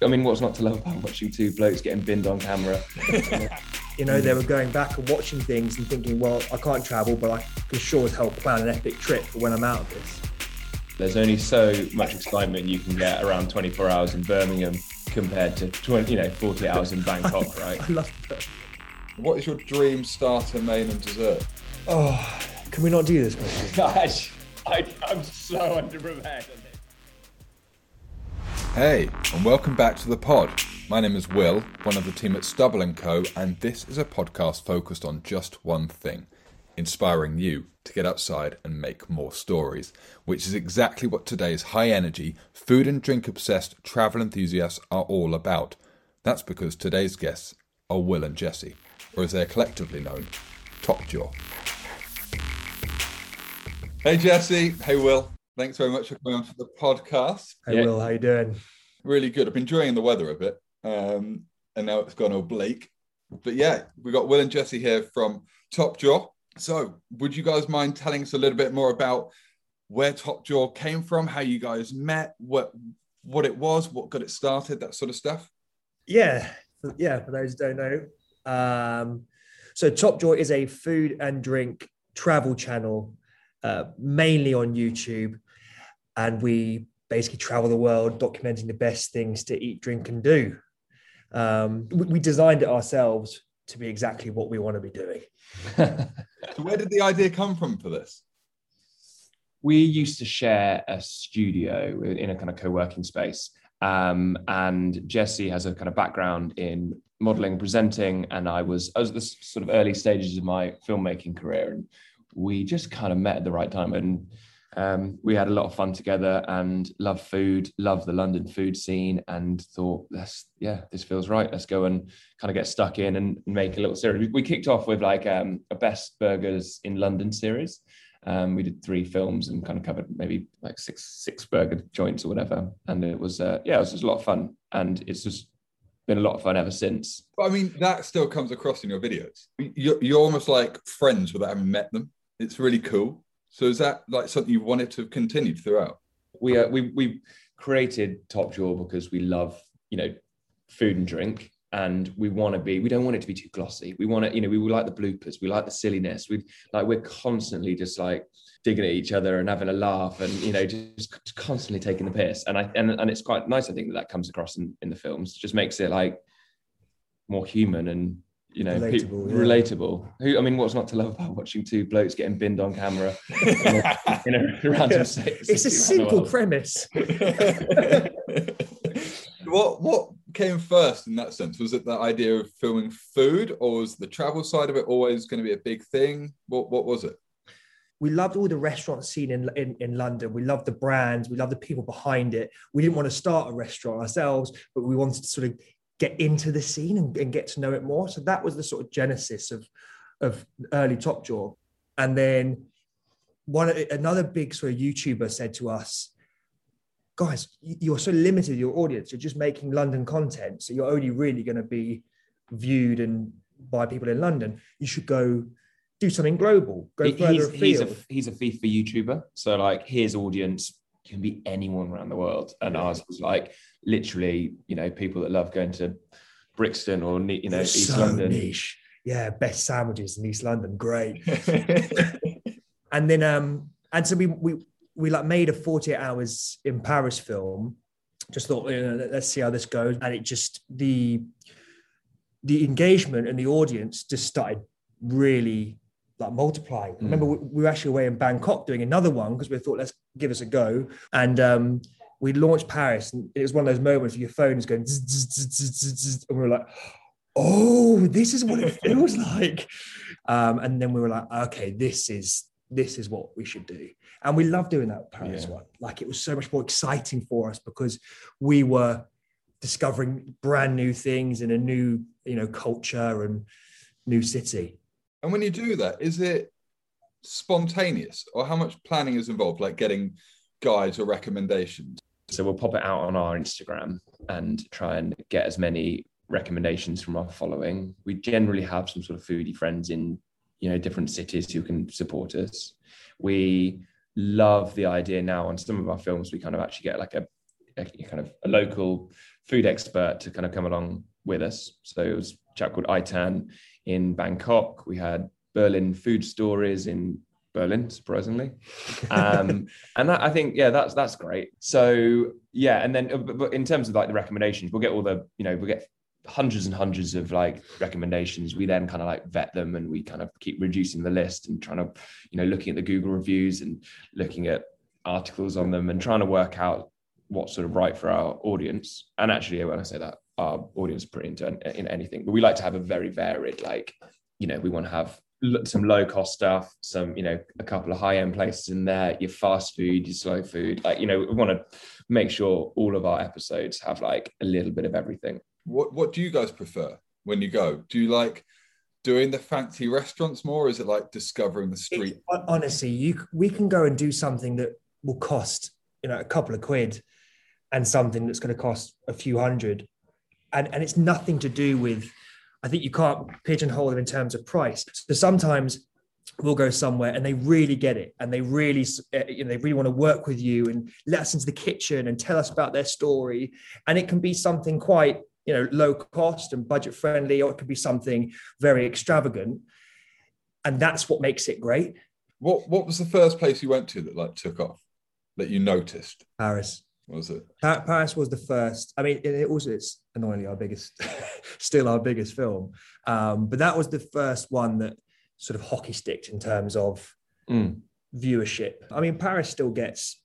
I mean, what's not to love about watching two blokes getting binned on camera? you know, they were going back and watching things and thinking, well, I can't travel, but I can sure as hell plan an epic trip for when I'm out of this. There's only so much excitement you can get around 24 hours in Birmingham compared to 20, you know, 40 hours in Bangkok, right? I love that. What is your dream starter, main, and dessert? Oh, can we not do this question? Gosh, I, I'm so underprepared on this. Hey, and welcome back to the pod. My name is Will, one of the team at Stubble & Co, and this is a podcast focused on just one thing, inspiring you to get outside and make more stories, which is exactly what today's high energy, food and drink obsessed travel enthusiasts are all about. That's because today's guests are Will and Jesse, or as they're collectively known, Top Jaw. Hey Jesse, hey Will. Thanks very much for coming on to the podcast. Hey, Yeah. Will, how you doing? Really good. I've been enjoying the weather a bit, um, and now it's gone oblique. But yeah, we've got Will and Jesse here from Top Jaw. So, would you guys mind telling us a little bit more about where Top Jaw came from, how you guys met, what what it was, what got it started, that sort of stuff? Yeah, yeah. For those who don't know, um, so Top Jaw is a food and drink travel channel, uh, mainly on YouTube, and we basically travel the world documenting the best things to eat, drink, and do. Um, we, we designed it ourselves to be exactly what we want to be doing. So, where did the idea come from for this? we used to share a studio in a kind of co-working space um, and jesse has a kind of background in modeling and presenting and i was i was at the sort of early stages of my filmmaking career and we just kind of met at the right time and um, we had a lot of fun together and love food love the london food scene and thought let's yeah this feels right let's go and kind of get stuck in and make a little series we, we kicked off with like um, a best burgers in london series um, we did three films and kind of covered maybe like six six burger joints or whatever, and it was uh, yeah, it was just a lot of fun, and it's just been a lot of fun ever since. But I mean, that still comes across in your videos. You're, you're almost like friends without having met them. It's really cool. So, is that like something you wanted to have continued throughout? We uh, we we created Top Jaw because we love you know food and drink, and we want to be we don't want it to be too glossy. We want to you know we, like the bloopers, we like the silliness. We like we're constantly just like digging at each other and having a laugh and you know just constantly taking the piss and i and, and it's quite nice i think that that comes across in, in the films just makes it like more human and you know pe- Relatable, yeah. relatable who i mean what's not to love about watching two blokes getting binned on camera in a, in a random city It's a simple premise. what what came first in that sense? Was it the idea of filming food, or was the travel side of it always going to be a big thing? What what was it? we loved all the restaurant scene in, in, in London. We loved the brands. We loved the people behind it. We didn't want to start a restaurant ourselves, but we wanted to sort of get into the scene and, and get to know it more. So that was the sort of genesis of, of early Top Jaw. And then one another big sort of YouTuber said to us, guys, you're so limited your audience. You're just making London content. So you're only really going to be viewed and by people in London. You should go do something global, go He- further he's, afield. he's a he's a FIFA YouTuber, so like his audience can be anyone around the world, and ours was like literally, you know, people that love going to Brixton or you know It's East so London. niche. Yeah, best sandwiches in East London. Great. and then um, and so we we we like made a 48 hours in Paris film. Just thought, you know, let's see how this goes. And it just the the engagement and the audience just started really like multiplying. I remember we, we were actually away in Bangkok doing another one because we thought let's give us a go. And um we launched Paris, and it was one of those moments where your phone is going, zzz, zzz, zzz, zzz, zzz, and we were like, "Oh, this is what it feels like." Um, and then we were like, "Okay, this is this is what we should do." And we loved doing that Paris Yeah. one. Like it was so much more exciting for us because we were discovering brand new things in a new, you know, culture and new city. and when you do that, is it spontaneous, or how much planning is involved, like getting guides or recommendations? So we'll pop it out on our Instagram and try and get as many recommendations from our following. We generally have some sort of foodie friends in, you know, different cities who can support us. We love the idea now on some of our films. We kind of actually get like a, a kind of a local food expert to kind of come along with us. So it was a chap called Itan in Bangkok. We had Berlin food stories in Berlin, surprisingly. Um, and that, I think, yeah, that's that's great. So yeah, and then uh, but, in terms of like the recommendations, we'll get all the, you know, we'll get hundreds and hundreds of like recommendations. We then kind of like vet them and we kind of keep reducing the list and trying to, you know, looking at the Google reviews and looking at articles on them and trying to work out what's sort of right for our audience. And actually, when I say that, our audience is pretty into in anything, but we like to have a very varied, like, you know, we want to have some low cost stuff, some, you know, a couple of high end places in there, your fast food, your slow food. Like, you know, we want to make sure all of our episodes have like a little bit of everything. What What do you guys prefer when you go? Do you like doing the fancy restaurants more? Or is it like discovering the street? It, honestly, you we can go and do something that will cost you know a couple of quid, and something that's going to cost a few hundred, and and it's nothing to do with I think you can't pigeonhole them in terms of price. So sometimes we'll go somewhere and they really get it and they really eh, you know they really want to work with you and let us into the kitchen and tell us about their story. And it can be something quite you know low cost and budget friendly or it could be something very extravagant. And that's what makes it great. What what was the first place you went to that like took off that you noticed? Paris was it? Paris was the first. I mean, it also it's annoyingly our biggest, still our biggest film. Um, but that was the first one that sort of hockey sticked in terms of mm. viewership. I mean, Paris still gets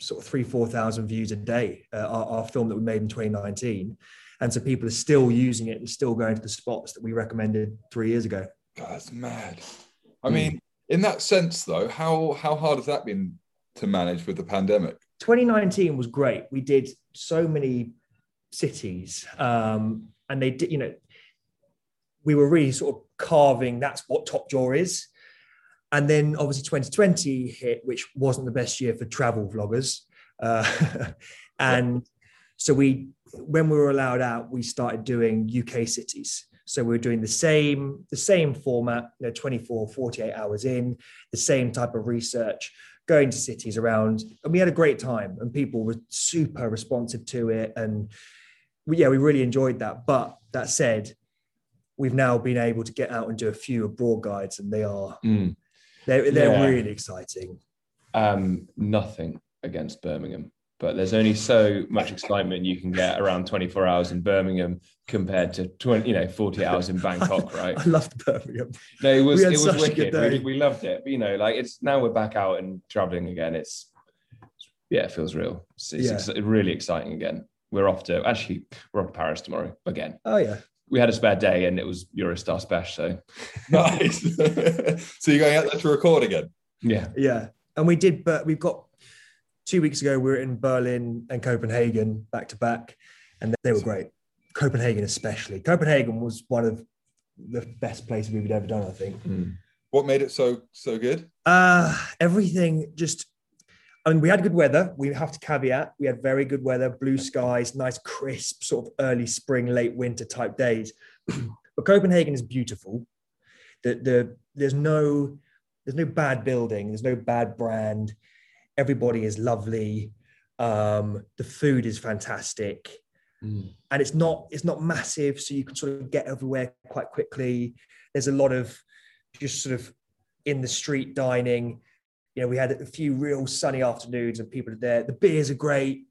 sort of three, four thousand views a day. Uh, our, our, film that we made in 2019, and so people are still using it and still going to the spots that we recommended three years ago. God, that's mad. I mm. mean, in that sense, though, how how hard has that been to manage with the pandemic? 2019 was great. We did so many cities, um, and they did, you know, we were really sort of carving that's what Top Jaw is. And then obviously 2020 hit, which wasn't the best year for travel vloggers. Uh, and so we, when we were allowed out, we started doing UK cities. So we are doing the same, the same format, you know, 24, 48 hours in, the same type of research, going to cities around, and we had a great time, and people were super responsive to it, and we, yeah, we really enjoyed that. But that said, we've now been able to get out and do a few abroad guides, and they are mm. they're they're yeah. really exciting. Um, nothing against Birmingham but there's only so much excitement you can get around 24 hours in Birmingham compared to 20, you know, 40 hours in Bangkok, right? I loved Birmingham. No, it was it was wicked. We, we, loved it. But, you know, like it's now we're back out and traveling again. It's yeah, it feels real. It's, it's yeah. really exciting again. We're off to actually we're off to Paris tomorrow again. Oh yeah. We had a spare day and it was Eurostar special. So nice. so you're going out there to record again? Yeah. Yeah. And we did, but we've got two weeks ago, we were in Berlin and Copenhagen back to back, and they were great. Copenhagen, especially. Copenhagen was one of the best places we've ever done, I think. Mm. What made it so so good? Uh, everything just. I mean, we had good weather. We have to caveat. We had very good weather, blue skies, nice, crisp, sort of early spring, late winter type days. but Copenhagen is beautiful. The, the there's no there's no bad building. There's no bad brand everybody is lovely um, the food is fantastic. Mm. and it's not it's not massive so you can sort of get everywhere quite quickly. There's a lot of just sort of in the street dining. You know we had a few real sunny afternoons and people are there. The beers are great.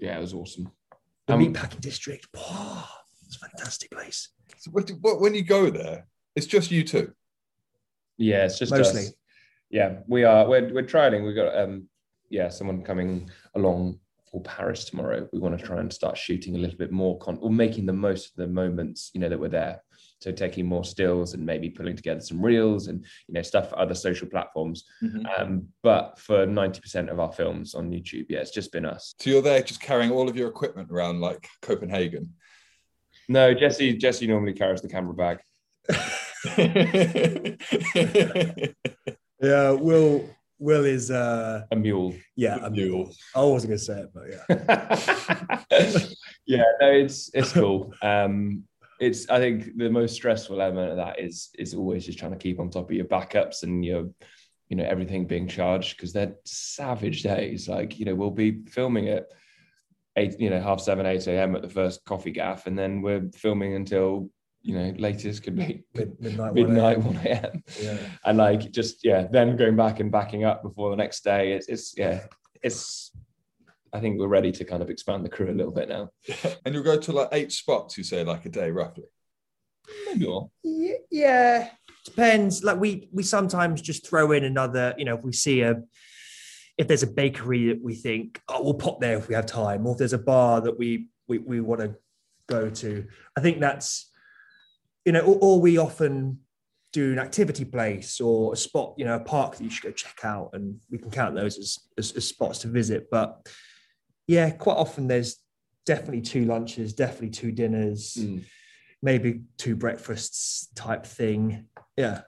Yeah it was awesome. The um, meatpacking district oh, it's a fantastic place. So when you go there it's just you two? Yeah it's just mostly. us yeah, we are. We're we're trialing. We've got um yeah someone coming along for Paris tomorrow. We want to try and start shooting a little bit more con or making the most of the moments you know that we're there. So taking more stills and maybe pulling together some reels and you know stuff for other social platforms. Mm-hmm. Um, but for ninety percent of our films on YouTube, yeah, it's just been us. So you're there just carrying all of your equipment around like Copenhagen. No, Jesse. Jesse normally carries the camera bag. Yeah, Will Will is uh a mule. Yeah, a, mule. mule. I wasn't gonna say it, but yeah. yeah, no, it's it's cool. Um it's I think the most stressful element of that is is always just trying to keep on top of your backups and your you know everything being charged because they're savage days. Like, you know, we'll be filming at eight, you know, half seven, eight a.m. at the first coffee gaff, and then we're filming until you know latest could be Mid- midnight, 1 midnight, a.m. one a.m. Yeah. And like just yeah, then going back and backing up before the next day. It's it's yeah, it's. I think we're ready to kind of expand the crew a little bit now. And you'll go to like eight spots, you say, like a day, roughly. Maybe more. Yeah, yeah, depends. Like we we sometimes just throw in another. You know, if we see a if there's a bakery that we think oh we'll pop there if we have time, or if there's a bar that we we, we want to go to. I think that's you know, or, or we often do an activity place or a spot, you know, a park that you should go check out, and we can count those as as, as spots to visit. But yeah, quite often there's definitely two lunches, definitely two dinners Mm. maybe two breakfasts type thing. Yeah.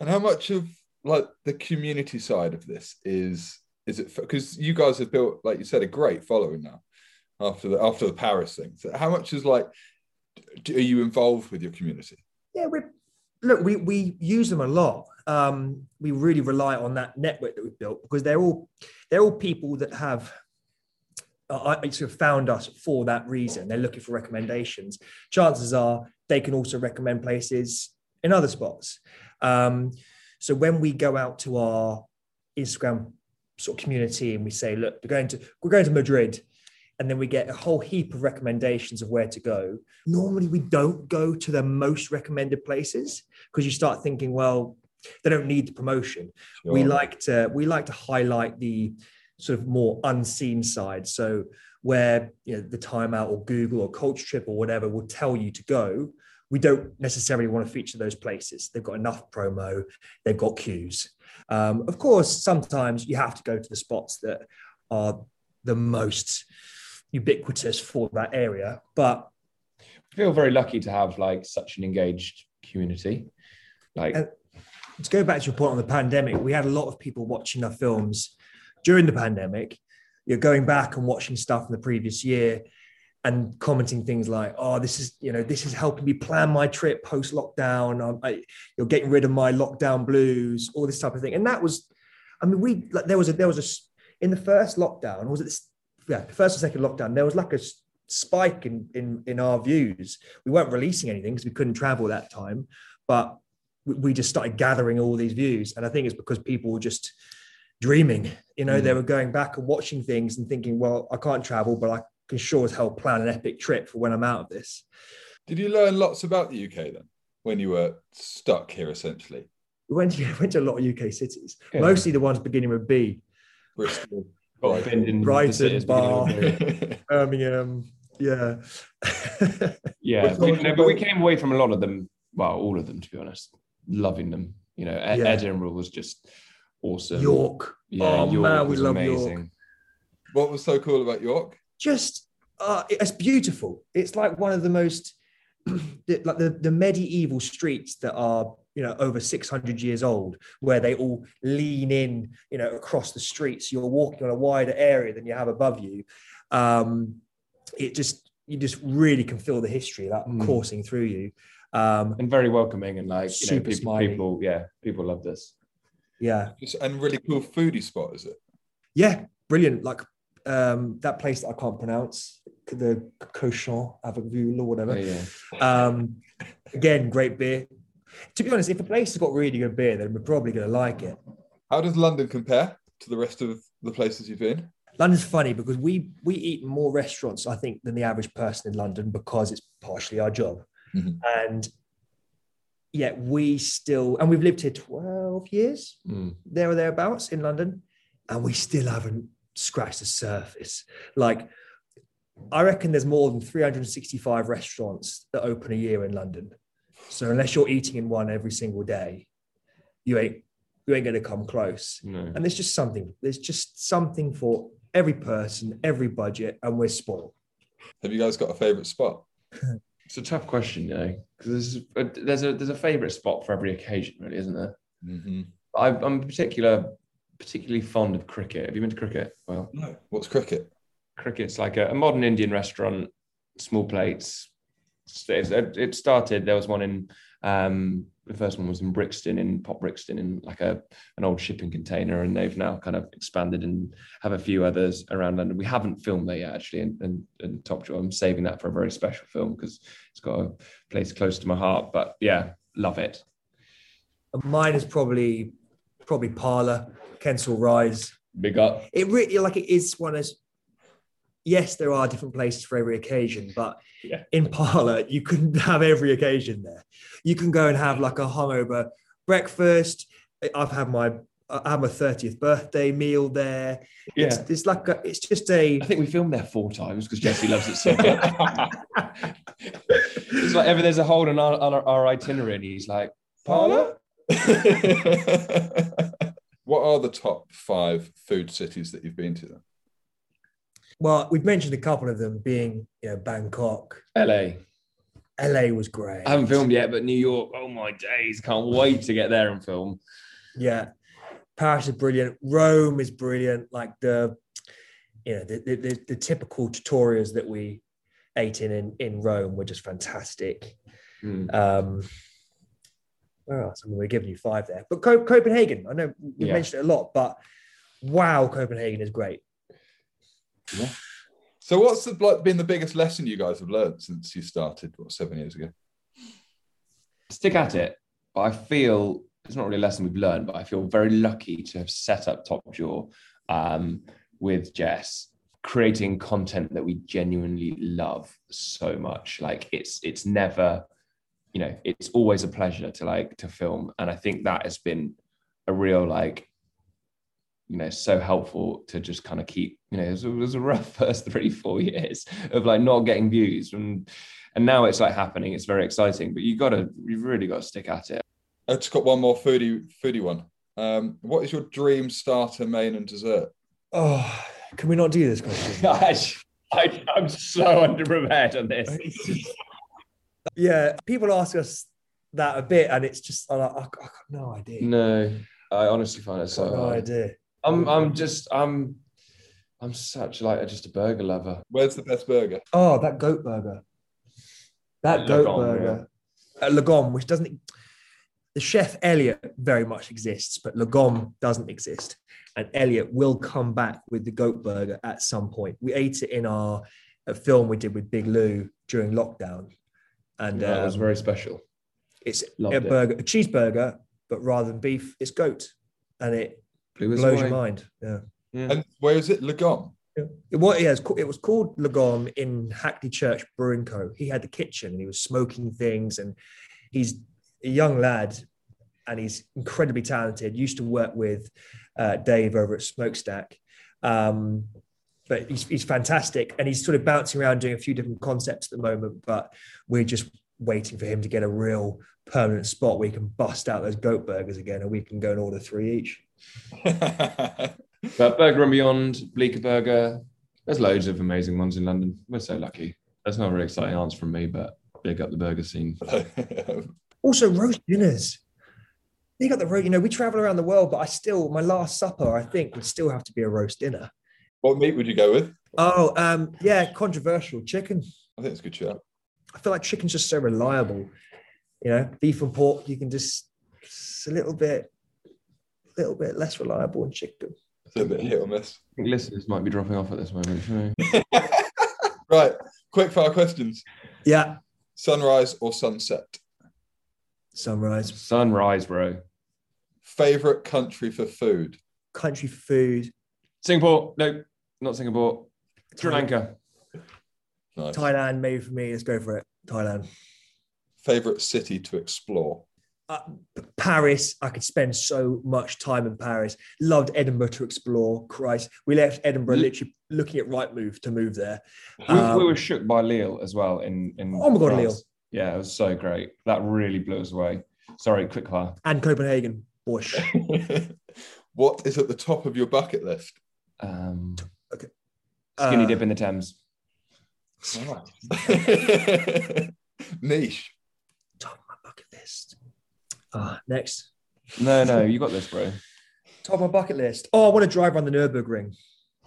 And how much of like the community side of this is is it because you guys have built, like you said, a great following now after the after the Paris thing. So how much is like are you involved with your community? Yeah, we look, we we use them a lot. Um, we really rely on that network that we've built because they're all they're all people that have uh, I- sort of found us for that reason. They're looking for recommendations. Chances are they can also recommend places in other spots. Um, so when we go out to our Instagram sort of community and we say, look, we're going to we're going to Madrid, and then we get a whole heap of recommendations of where to go. Normally, we don't go to the most recommended places because you start thinking, well, they don't need the promotion. We like to we like to highlight the sort of more unseen side. So where you know the Time Out or Google or Culture Trip or whatever will tell you to go, we don't necessarily want to feature those places. They've got enough promo, they've got queues. Um, of course, sometimes you have to go to the spots that are the most ubiquitous for that area. But I feel very lucky to have like such an engaged community. Like And- to go back to your point on the pandemic, we had a lot of people watching our films during the pandemic. You're going back and watching stuff from the previous year and commenting things like, "Oh, this is you know this is helping me plan my trip post lockdown. Um, you're getting rid of my lockdown blues, all this type of thing." And that was, I mean, we like there was a there was a in the first lockdown was it this, yeah first and second lockdown there was like a spike in in in our views. We weren't releasing anything because we couldn't travel that time, but we, we just started gathering all these views. And I think it's because people were just dreaming. You know, Mm. they were going back and watching things and thinking, well, I can't travel, but I can sure as hell plan an epic trip for when I'm out of this. Did you learn lots about the UK then when you were stuck here essentially? We went to, went to a lot of UK cities, Yeah. mostly the ones beginning with B. Bristol. Got binned in the Brighton, cities beginning of the- yeah. Birmingham. Yeah. Yeah, we, no, but we came away from a lot of them. Well, all of them, to be honest, loving them. You know, E- Yeah. Edinburgh was just awesome. York. yeah, oh, York man, we was love amazing. York. what was so cool about York? just uh, it's beautiful. It's like one of the most like the, the medieval streets that are you know over 600 years old where they all lean in you know across the streets you're walking on a wider area than you have above you um it just you just really can feel the history like Mm. coursing through you um and very welcoming and like you know, Super people, smiley. people, yeah, people love this. yeah And really cool foodie spot, is it? yeah brilliant like um that place that i can't pronounce the cochon avec vue or whatever Oh, yeah. Um, again, great beer. To be honest, if a place has got really good beer, then we're probably going to like it. How does London compare to the rest of the places you've been? London's funny because we we eat more restaurants, I think, than the average person in London because it's partially our job. Mhm. And yet we still, and we've lived here 12 years, Mm. there or thereabouts in London, and we still haven't scratched the surface. Like, I reckon there's more than 365 restaurants that open a year in London. So unless you're eating in one every single day, you ain't you ain't going to come close. No. And there's just something. There's just something for every person, every budget, and we're spoiled. Have you guys got a favourite spot? It's a tough question, you know, because there's a, there's a there's a favorite spot for every occasion, really, isn't there? Mm-hmm. I, I'm particular particularly fond of Kricket. Have you been to Kricket? Well, No. What's Kricket? Kricket's like a, a modern Indian restaurant, small plates. It's- It, it started. There was one in Um, the first one was in Brixton, in Pop Brixton, in like a an old shipping container, and they've now kind of expanded and have a few others around London. We haven't filmed there yet, actually, and, in, in Top Jaw. I'm saving that for a very special film because it's got a place close to my heart. But yeah, love it. Mine is probably probably Parlour, Kensal Rise. Big up. It really like it is one of yes, there are different places for every occasion, but Yeah. in Parlour, you couldn't have every occasion there. You can go and have like a hungover breakfast. I've had my I had my 30th birthday meal there. It's, Yeah. it's like a, it's just a I think we filmed there four times because Jesse loves it so much. it's like ever there's a hole in our, on our, our itinerary, and he's like, Parlour? what are the top five food cities that you've been to? Well, we've mentioned a couple of them being you know Bangkok, LA. LA was great. I haven't filmed yet, but New York, oh my days, can't wait to get there and film. Yeah, Paris is brilliant. Rome is brilliant. Like the, you know, the the, the, the typical trattorias that we ate in, in in Rome were just fantastic. Mm. Um, where else? I mean, we're giving you five there, but Co- Copenhagen. I know we Yeah. mentioned it a lot, but wow, Copenhagen is great. So, what's the, like been the biggest lesson you guys have learned since you started? What seven years ago? Stick at it. I feel it's not really a lesson we've learned, but I feel very lucky to have set up Top Jaw um, with Jess, creating content that we genuinely love so much. Like it's it's never, you know, it's always a pleasure to like to film, and I think that has been a real like you know so helpful to just kind of keep you know it was, it was a rough first three four years of like not getting views and and now it's like happening it's very exciting but you gotta you've really got to stick at it I just got one more foodie foodie one. Um, what is your dream starter, main, and dessert? Oh, can we not do this question? I, i'm so underprepared on this yeah, people ask us that a bit, and it's just I'm like, I, I got no idea. no i honestly find it so Got no hard. idea. I'm i'm just i'm i'm such like a, just a burger lover Where's the best burger? Oh, that goat burger. That At goat Lagom, burger. At Lagom, which doesn't the chef Elliot very much exists, but Lagom doesn't exist. And Elliot will come back with the goat burger at some point. We ate it in our a film we did with Big Lou during lockdown. And that was um, very special it's loved a it. burger, a cheeseburger, but rather than beef, it's goat. And it Blew us blows away. your mind. Yeah. Yeah. And where is it? Lagom. It was, yeah, it's ca- it was called Lagom in Hackney Church Brewing Co. He had the kitchen and he was smoking things, and he's a young lad and he's incredibly talented. Used to work with uh, Dave over at Smokestak, um, but he's, he's fantastic and he's sort of bouncing around doing a few different concepts at the moment. But we're just waiting for him to get a real permanent spot where he can bust out those goat burgers again, and we can go and order three each. But Burger and Beyond, Bleecker Burger, there's loads of amazing ones in London. We're so lucky. That's not a very exciting answer from me, but big up the burger scene. Also, roast dinners. You got the roast. You know, we travel around the world, but I still, my last supper, I think, would still have to be a roast dinner. what meat would you go with? Oh, um, yeah, controversial chicken. I think it's a good shout. I feel like chicken's just so reliable. You know, beef and pork, you can just it's a little bit, little bit less reliable than chicken. It's a bit hit or miss. I think listeners might be dropping off at this moment. shouldn't? Right, quick fire questions. Yeah, Sunrise or sunset? sunrise, Sunrise, bro. Favorite country for food? country food, Singapore. No, not Singapore. Sri Lanka. Nice. Thailand, maybe for me. Let's go for it. Thailand. Favorite city to explore? Uh, Paris. I could spend so much time in Paris. Loved Edinburgh to explore. Christ, we left Edinburgh Mm. literally looking at Rightmove to move there. We, Um, we were shook by Lille as well. In, in Oh my God, France. Lille. Yeah, it was so great. That really blew us away. Sorry, quick fire. And Copenhagen, Bush. what is at the top of your bucket list? Um, Okay. Skinny Uh, dip in the Thames. Niche. Top of my bucket list. Ah, next. No, no, you got this, bro. Top of my bucket list. Oh, I want to drive around the Nürburgring.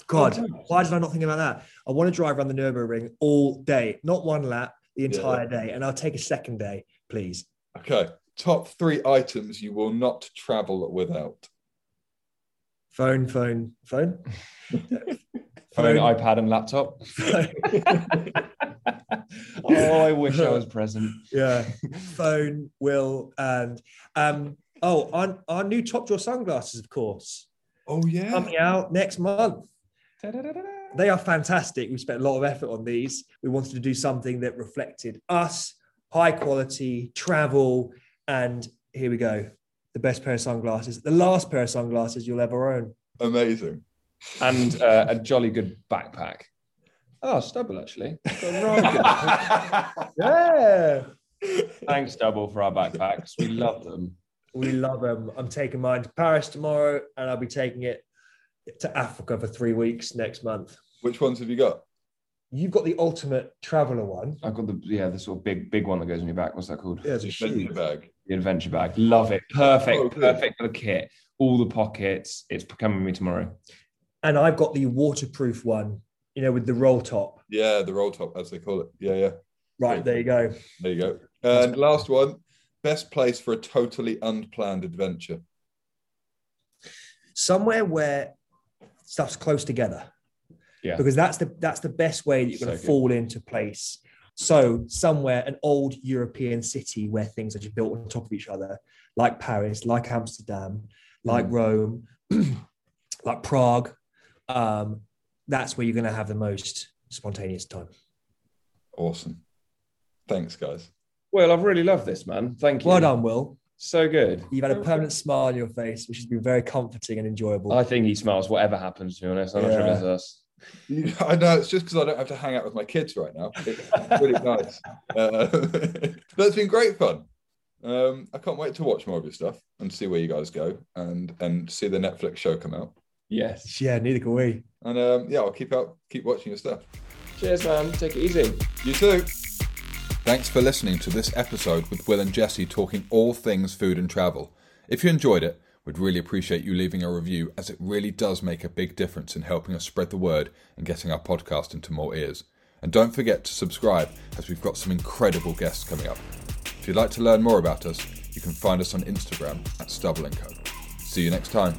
God, Oh, why did I not think about that? I want to drive around the Nürburgring all day, not one lap, the entire day. And I'll take a second day, please. Okay. Top three items you will not travel without. Phone, phone, phone. Phone, iPad, and laptop. oh, I wish I was present. yeah. Phone, will, and um, oh, our, our new Top Jaw sunglasses, of course, Oh yeah. coming out next month. Da-da-da-da-da. They are fantastic. We spent a lot of effort on these. We wanted to do something that reflected us, high quality, travel, and here we go. The best pair of sunglasses, the last pair of sunglasses you'll ever own. Amazing. And uh, a jolly good backpack. Oh, Stubble, actually. Yeah. Thanks, Stubble, for our backpacks. We love them. We love them. I'm taking mine to Paris tomorrow, and I'll be taking it to Africa for three weeks next month. Which ones have you got? You've got the ultimate traveler one. I've got the yeah, the sort of big big one that goes on your back. What's that called? Yeah, it's a Adventure shoe. bag. The adventure bag. Love it. Perfect. Oh, perfect for the kit. All the pockets. It's coming with me tomorrow. And I've got the waterproof one, you know, with the roll top. Yeah, the roll top, as they call it. Yeah, yeah. Right, there you go. There you go. And last one. Best place for a totally unplanned adventure. Somewhere where stuff's close together. Yeah. Because that's the that's the best way that you're going So to good. fall into place. So somewhere, an old European city where things are just built on top of each other, like Paris, like Amsterdam, like Mm. Rome, like Prague. Um, that's where you're going to have the most spontaneous time. Awesome. Thanks, guys. Well, I've really loved this, man. Thank you. Well done, Will. So good. You've had a permanent smile on your face, which has been very comforting and enjoyable. I think he smiles whatever happens, to be honest. I'm not sure if it's us. You- I know it's just because I don't have to hang out with my kids right now. It's really nice. Uh, but it's been great fun. Um, I can't wait to watch more of your stuff and see where you guys go and and see the Netflix show come out. Yes. yeah, neither can we. And um, yeah, I'll keep out, keep watching your stuff. Cheers, man. Take it easy. You too. Thanks for listening to this episode with Will and Jesse talking all things food and travel. If you enjoyed it, we'd really appreciate you leaving a review as it really does make a big difference in helping us spread the word and getting our podcast into more ears. And don't forget to subscribe as we've got some incredible guests coming up. If you'd like to learn more about us, you can find us on Instagram at Stubble & Co. See you next time.